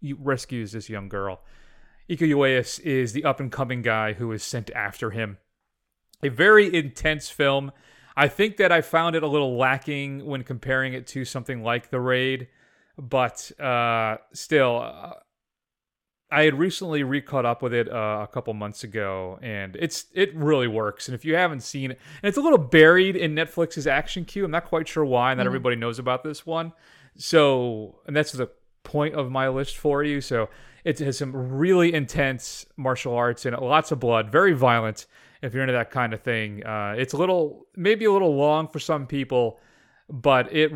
he rescues this young girl. Iko Uwais is the up and coming guy who is sent after him. A very intense film. I think that I found it a little lacking when comparing it to something like The Raid, but uh, still, uh, I had recently recaught up with it uh, a couple months ago, and it's it really works. And if you haven't seen it, and it's a little buried in Netflix's action queue. I'm not quite sure why. Not Mhm. everybody knows about this one. So, and that's the point of my list for you. So, it has some really intense martial arts and lots of blood, very violent. If you're into that kind of thing, uh, it's a little maybe a little long for some people, but it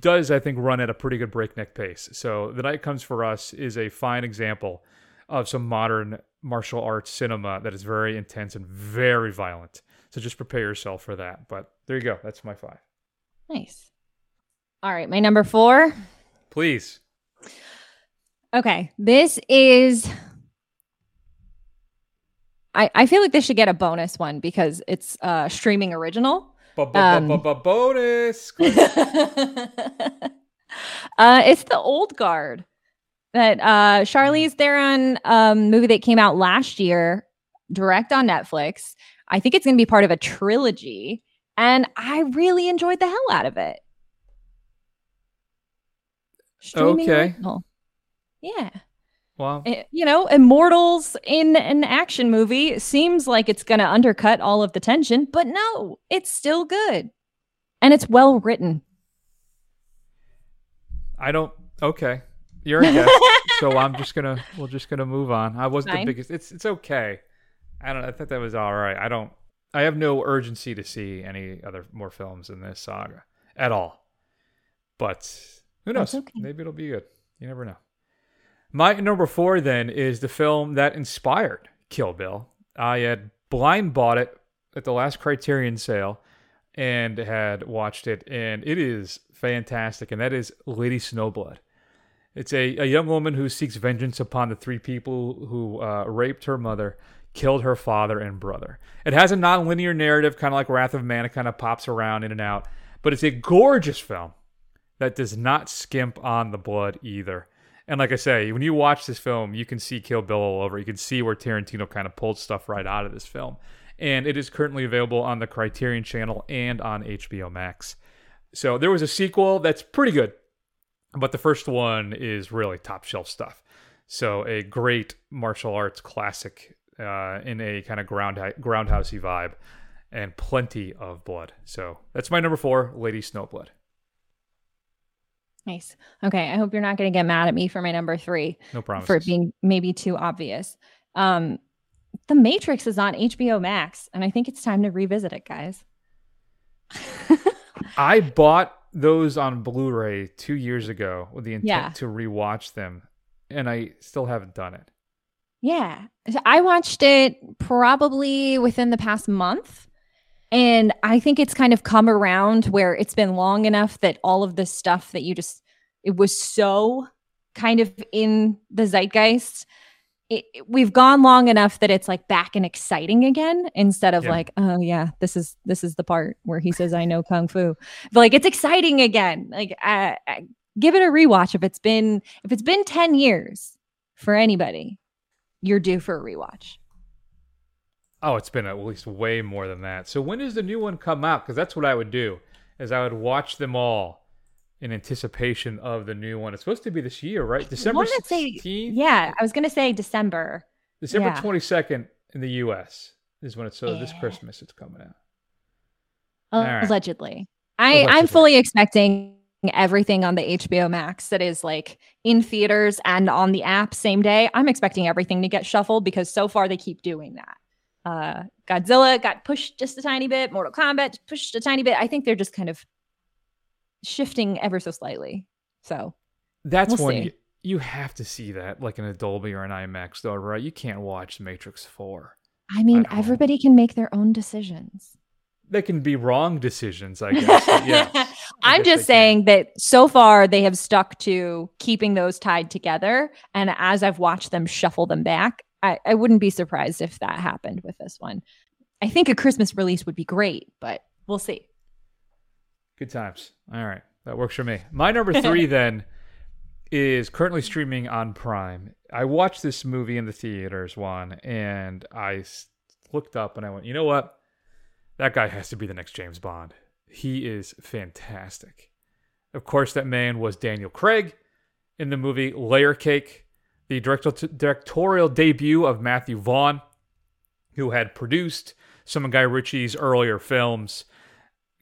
does I think run at a pretty good breakneck pace. So, the night comes for us is a fine example of some modern martial arts cinema that is very intense and very violent. So just prepare yourself for that. But there you go. That's my five. Nice. All right, my number four. Please. Okay, this is. I, I feel like they should get a bonus one because it's uh streaming original. Um, Bonus. Uh, it's the old guard that uh Charlize Theron um movie that came out last year, direct on Netflix. I think it's gonna be part of a trilogy, and I really enjoyed the hell out of it. Streaming Okay. original. Yeah. Well, Eh, you know, immortals in an action movie seems like it's going to undercut all of the tension, but no, it's still good. And it's well written. I don't. Okay, you're a guest, so I'm just gonna. We're just gonna move on. I wasn't Fine. the biggest. It's it's okay. I don't. I thought that was all right. I don't. I have no urgency to see any other more films in this saga at all. But who knows? Okay. Maybe it'll be good. You never know. My number four then is the film that inspired Kill Bill. I had blind bought it at the last Criterion sale and had watched it, and it is fantastic. And that is Lady Snowblood. It's a, a young woman who seeks vengeance upon the three people who uh, raped her mother, killed her father and brother. It has a non-linear narrative, kind of like Wrath of Man. It kind of pops around in and out, but it's a gorgeous film that does not skimp on the blood either. And like I say, when you watch this film, you can see Kill Bill all over. You can see where Tarantino kind of pulled stuff right out of this film. And it is currently available on the Criterion channel and on HBO Max. So there was a sequel that's pretty good, but the first one is really top shelf stuff. So a great martial arts classic uh, in a kind of ground groundhousey vibe, and plenty of blood. So that's my number four, Lady Snowblood. Nice. Okay. I hope you're not going to get mad at me for my number three No problem. for it being maybe too obvious. Um, the Matrix is on HBO Max, and I think it's time to revisit it, guys. I bought those on Blu-ray two years ago with the intent Yeah. to rewatch them, and I still haven't done it. Yeah. I watched it probably within the past month. And I think it's kind of come around where it's been long enough that all of this stuff that you just, it was so kind of in the zeitgeist. It, it- we've gone long enough that it's like back and exciting again instead of Yeah. like oh yeah this is this is the part where he says i know kung fu but like it's exciting again like uh, uh, give it a rewatch if it's been if it's been 10 years for anybody you're due for a rewatch. Oh, it's been at least way more than that. So when does the new one come out? Because that's what I would do, is I would watch them all in anticipation of the new one. It's supposed to be this year, right? December 16th? Yeah, I was gonna say December. December yeah. 22nd in the U.S. is when it's, so this Christmas it's coming out. Right. Allegedly. I, I'm fully expecting everything on the HBO Max that is like in theaters and on the app same day. I'm expecting everything to get shuffled because so far they keep doing that. Uh, Godzilla got pushed just a tiny bit, Mortal Kombat pushed a tiny bit. I think they're just kind of shifting ever so slightly. So That's We'll see. you, you have to see that, like in a Dolby or an IMAX, though, right? You can't watch Matrix 4. I mean, home. everybody can make their own decisions. They can be wrong decisions, I guess. yeah. I'm guess just they can. saying that so far they have stuck to keeping those tied together. And as I've watched them shuffle them back, I, I wouldn't be surprised if that happened with this one. I think a Christmas release would be great, but we'll see. Good times. All right. That works for me. My number three then is currently streaming on Prime. I watched this movie in the theaters one and I looked up and I went, you know what? That guy has to be the next James Bond. He is fantastic. Of course, that man was Daniel Craig in the movie Layer Cake, the director- directorial debut of Matthew Vaughn, who had produced some of Guy Ritchie's earlier films.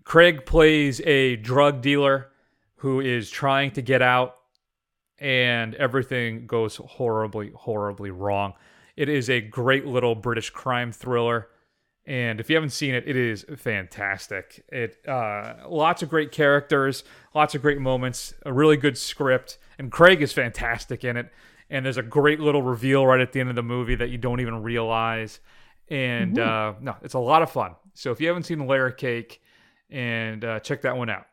Craig plays a drug dealer who is trying to get out, and everything goes horribly, horribly wrong. It is a great little British crime thriller, and if you haven't seen it, it is fantastic. It uh, lots of great characters, lots of great moments, a really good script, and Craig is fantastic in it. And there's a great little reveal right at the end of the movie that you don't even realize. And uh, no, it's a lot of fun. So if you haven't seen Layer Cake, and uh, check that one out.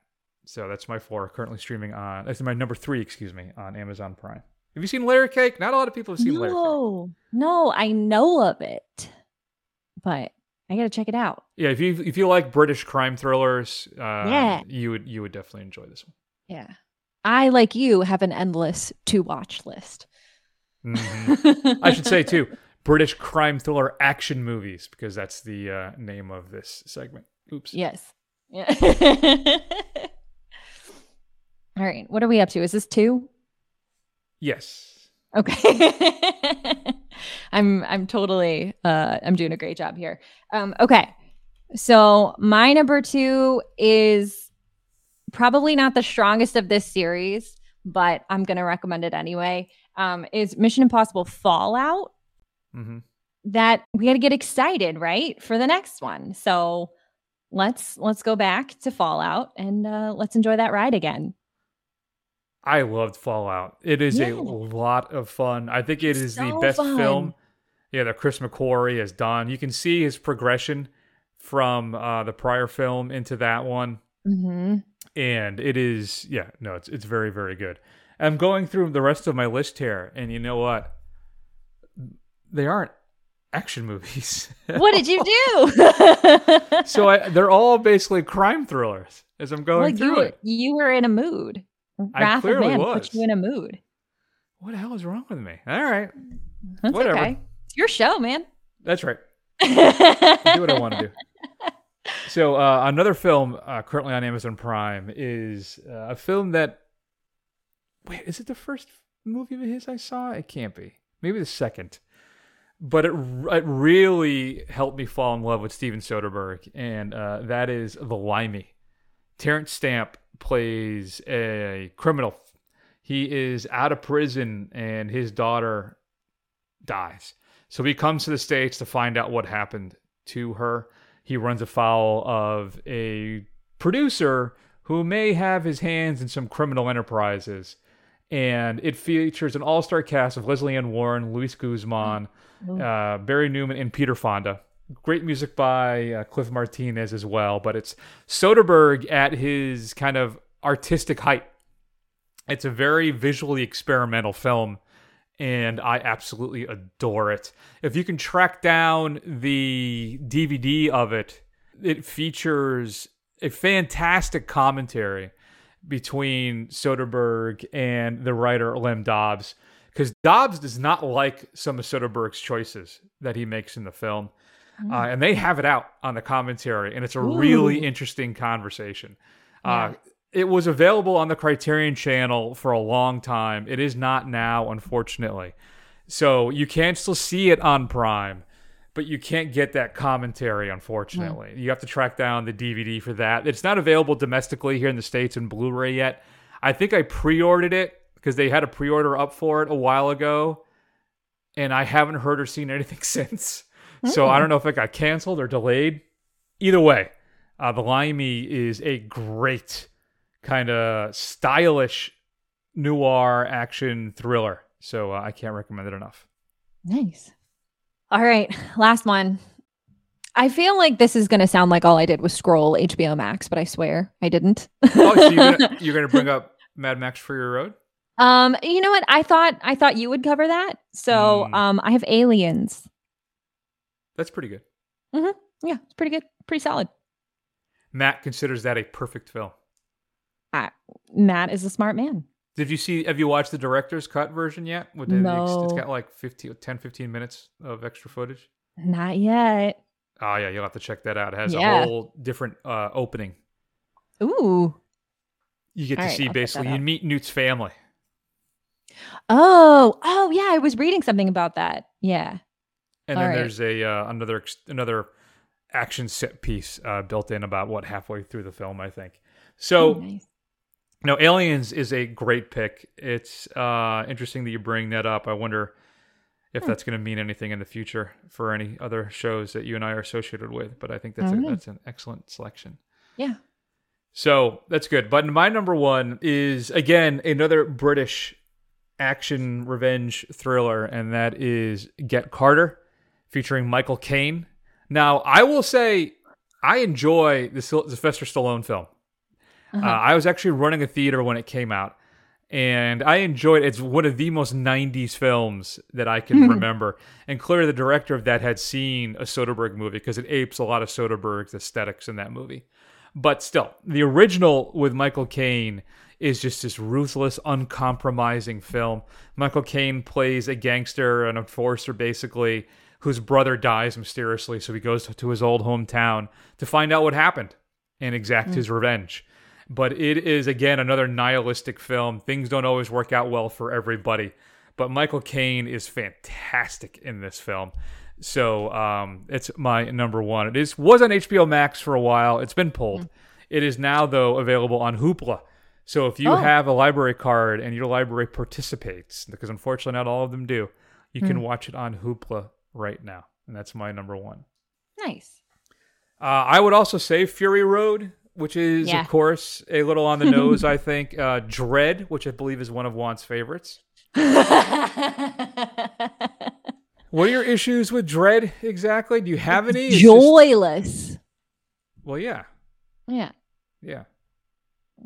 So that's my four currently streaming on. That's my number three, excuse me, on Amazon Prime. Have you seen Layer Cake? Not a lot of people have seen Layer Cake. No, no, I know of it, but I got to check it out. Yeah, if you if you like British crime thrillers, uh, Yeah. you would you would definitely enjoy this one. Yeah. I, like you, have an endless to watch list. Mhm. I should say too, British crime thriller action movies because that's the uh, name of this segment. Oops. Yes. Yeah. All right. What are we up to? Is this two? Yes. Okay. I'm I'm totally uh I'm doing a great job here. Um okay. So my number 2 is probably not the strongest of this series, but I'm going to recommend it anyway. Um is Mission Impossible Fallout. hmm That we got to get excited, right? For the next one. So let's let's go back to Fallout and uh let's enjoy that ride again. I loved Fallout. It is Yeah. a lot of fun. I think it is the best fun. film. Yeah, that Chris McQuarrie has done. You can see his progression from uh, the prior film into that one, Mhm. and it is yeah, no, it's it's very very good. I'm going through the rest of my list here, and you know what? They aren't action movies. What did you do? so I, they're all basically crime thrillers. As I'm going well, through were, it, you were in a mood. I Wrath of clearly Man was. put you in a mood. what the hell is wrong with me? All right, That's Whatever. okay. It's your show, man. that's right. do what I want to do. So uh, another film uh, currently on Amazon Prime is uh, a film that. Wait, is it the first movie of his I saw? It can't be. Maybe the second. But it it really helped me fall in love with Steven Soderbergh, and uh, that is The Limey. Terence Stamp plays a criminal. He is out of prison, and his daughter dies. So he comes to the States to find out what happened to her. He runs afoul of a producer who may have his hands in some criminal enterprises. And it features an all star cast of Lesley Ann Warren, Luis Guzman, uh, Barry Newman, and Peter Fonda. Great music by uh, Cliff Martinez as well, but it's Soderbergh at his kind of artistic height. It's a very visually experimental film, and I absolutely adore it. If you can track down the DVD of it, it features a fantastic commentary between Soderbergh and the writer Lem Dobbs. Because Dobbs does not like some of Soderbergh's choices that he makes in the film. Uh, and they have it out on the commentary, and it's a really interesting conversation. Uh, it was available on the Criterion channel for a long time. It is not now, unfortunately. So you can still see it on Prime, but you can't get that commentary, unfortunately. You have to track down the DVD for that. It's not available domestically here in the States in Blu ray yet. I think I pre ordered it because they had a pre order up for it a while ago, and I haven't heard or seen anything since. So I don't know if it got canceled or delayed. Either way, uh, The Limey is a great kind of stylish noir action thriller. So uh, I can't recommend it enough. Nice. All right, last one. I feel like this is going to sound like all I did was scroll HBO Max, but I swear I didn't. Oh, so you're gonna, you're gonna bring up Mad Max Fury Road? um, you know what? I thought I thought you would cover that. So, Hmm. um, I have Aliens. That's pretty good. Yeah, it's pretty good, pretty solid. Matt considers that a perfect film. Uh, Matt is a smart man. Did you see? Have you watched the director's cut version yet? With the, It's No. got like 15, 10, 15 minutes of extra footage. Not yet. Oh yeah, you'll have to check that out. It has Yeah. a whole different uh, opening. Ooh. You get All to right, see I'll basically you meet Newt's family. Oh, oh yeah, I was reading something about that. Yeah. And All then right. there's a uh, another another action set piece uh, built in about what halfway through the film, I think. So, Oh, nice. No, Aliens is a great pick. It's uh, interesting that you bring that up. I wonder Hmm. if that's going to mean anything in the future for any other shows that you and I are associated with. But I think that's a, don't know. that's an excellent selection. Yeah. So that's good. But my number one is again another British action revenge thriller, and that is Get Carter, featuring Michael Caine. Now, I will say I enjoy the Syl- Sylvester Stallone film. Uh, I was actually running a theater when it came out, and I enjoyed it. It's one of the most 90s films that I can remember. And clearly, the director of that had seen a Soderbergh movie because it apes a lot of Soderbergh's aesthetics in that movie. But still, the original with Michael Caine is just this ruthless, uncompromising film. Michael Caine plays a gangster, an enforcer, basically, whose brother dies mysteriously. So he goes to his old hometown to find out what happened and exact his revenge. But it is, again, another nihilistic film. Things don't always work out well for everybody. But Michael Caine is fantastic in this film. So um, it's my number one. It is was on HBO Max for a while. It's been pulled. It is now though available on Hoopla. So if you Oh. have a library card and your library participates, because unfortunately not all of them do, you can watch it on Hoopla right now, and that's my number one. Nice. Uh, I would also say Fury Road, which is Yeah. of course a little on the nose. I think uh, Dread, which I believe is one of Wan's favorites. What are your issues with Dread exactly? Do you have any? It's just- Joyless. well, yeah, Yeah. yeah.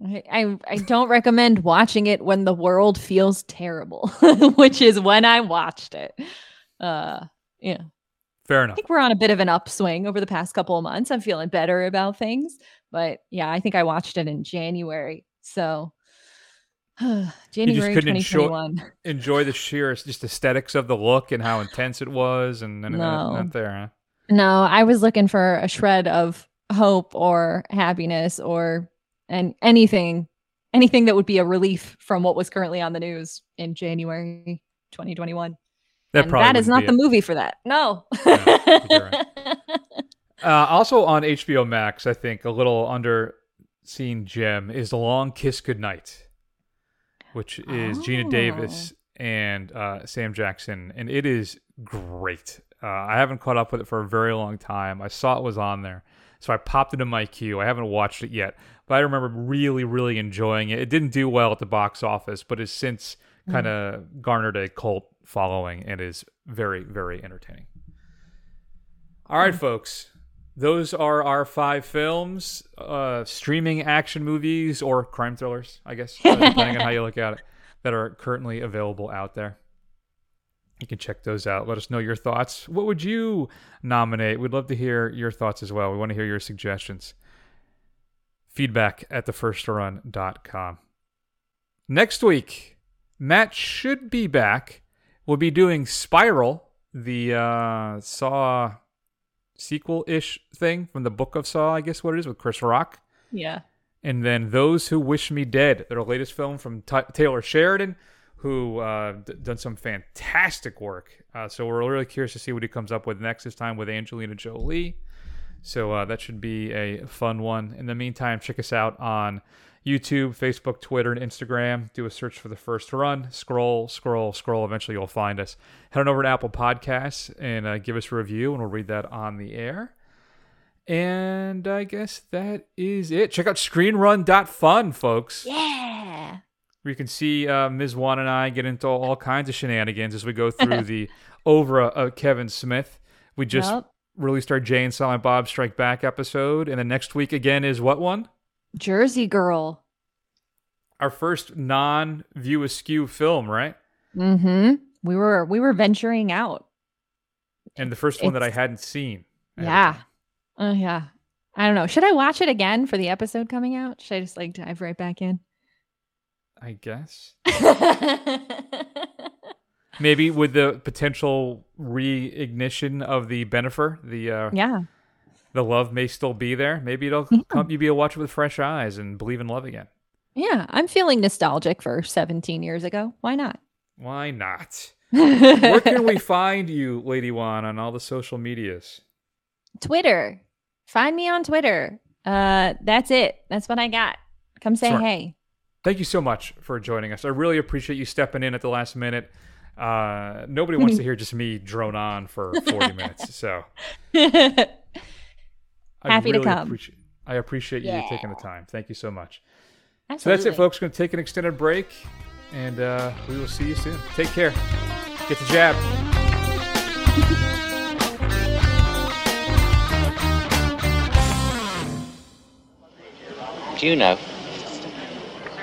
I, I I don't recommend watching it when the world feels terrible, which is when I watched it. Uh yeah. Fair enough. I think we're on a bit of an upswing over the past couple of months. I'm feeling better about things. But yeah, I think I watched it in January. So January couldn't enjoy- 2021. Enjoy the sheer just aesthetics of the look and how intense it was, and, and No. not there. Huh? No, I was looking for a shred of hope or happiness or and anything anything that would be a relief from what was currently on the news in January 2021. That that is not wouldn't the it. movie for that. No. Yeah, I think you're Uh, also on HBO Max, I think a little under seen gem is The Long Kiss Goodnight, which is Geena Davis and uh, Sam Jackson, and it is great. Uh, I haven't caught up with it for a very long time. I saw it was on there, So I popped it in my queue. I haven't watched it yet, but I remember really, really enjoying it. It didn't do well at the box office, but has since kind of garnered a cult following and is very, very entertaining. All right, folks. Those are our five films, uh, streaming action movies or crime thrillers, I guess, uh, depending on how you look at it, that are currently available out there. You can check those out. Let us know your thoughts. What would you nominate? We'd love to hear your thoughts as well. We want to hear your suggestions. Feedback at thefirstrun.com. Next week, Matt should be back. We'll be doing Spiral, the uh, Saw sequel ish thing from the Book of Saw, I guess what it is, with Chris Rock. Yeah. And then Those Who Wish Me Dead, their latest film from Ty Taylor Sheridan, who uh, d- done some fantastic work. Uh, so we're really curious to see what he comes up with next this time with Angelina Jolie. So uh, that should be a fun one. In the meantime, check us out on YouTube, Facebook, Twitter, and Instagram. Do a search for the first run. Scroll, scroll, scroll. Eventually, you'll find us. Head on over to Apple Podcasts and uh, give us a review, and we'll read that on the air. And I guess that is it. Check out screenrun.fun, folks. Yeah. Where you can see uh, Ms. Wan and I get into all kinds of shenanigans as we go through the over of Kevin Smith. We just Yep. released our Jay and Silent Bob Strike Back episode. And then next week again is what one? Jersey Girl. Our first non View Askew film, right? Mm-hmm. We were we were venturing out. And the first one that I hadn't seen. of Yeah. Oh yeah. I don't know. Should I watch it again for the episode coming out? Should I just like dive right back in? I guess. Maybe with the potential reignition of the Bennifer, the uh, yeah. The love may still be there. Maybe it'll come. You'll be able to watch it with fresh eyes and believe in love again. Yeah. I'm feeling nostalgic for 17 years ago. Why not? Why not? Where can we find you, Lady Wan, on all the social medias? Twitter. Find me on Twitter. Uh that's it. That's what I got. Come say Smart. hey. Thank you so much for joining us. I really appreciate you stepping in at the last minute. Uh, nobody wants to hear just me drone on for 40 minutes. So I Happy to come. Appreciate, I appreciate you Yeah. taking the time. Thank you so much. So that's it, folks. Going to take an extended break, and uh, we will see you soon. Take care. Get the jab. Do you know?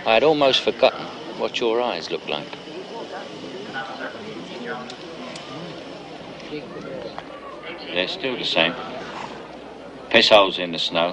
I had almost forgotten what your eyes look like. They're still the same. Piss holes in the snow.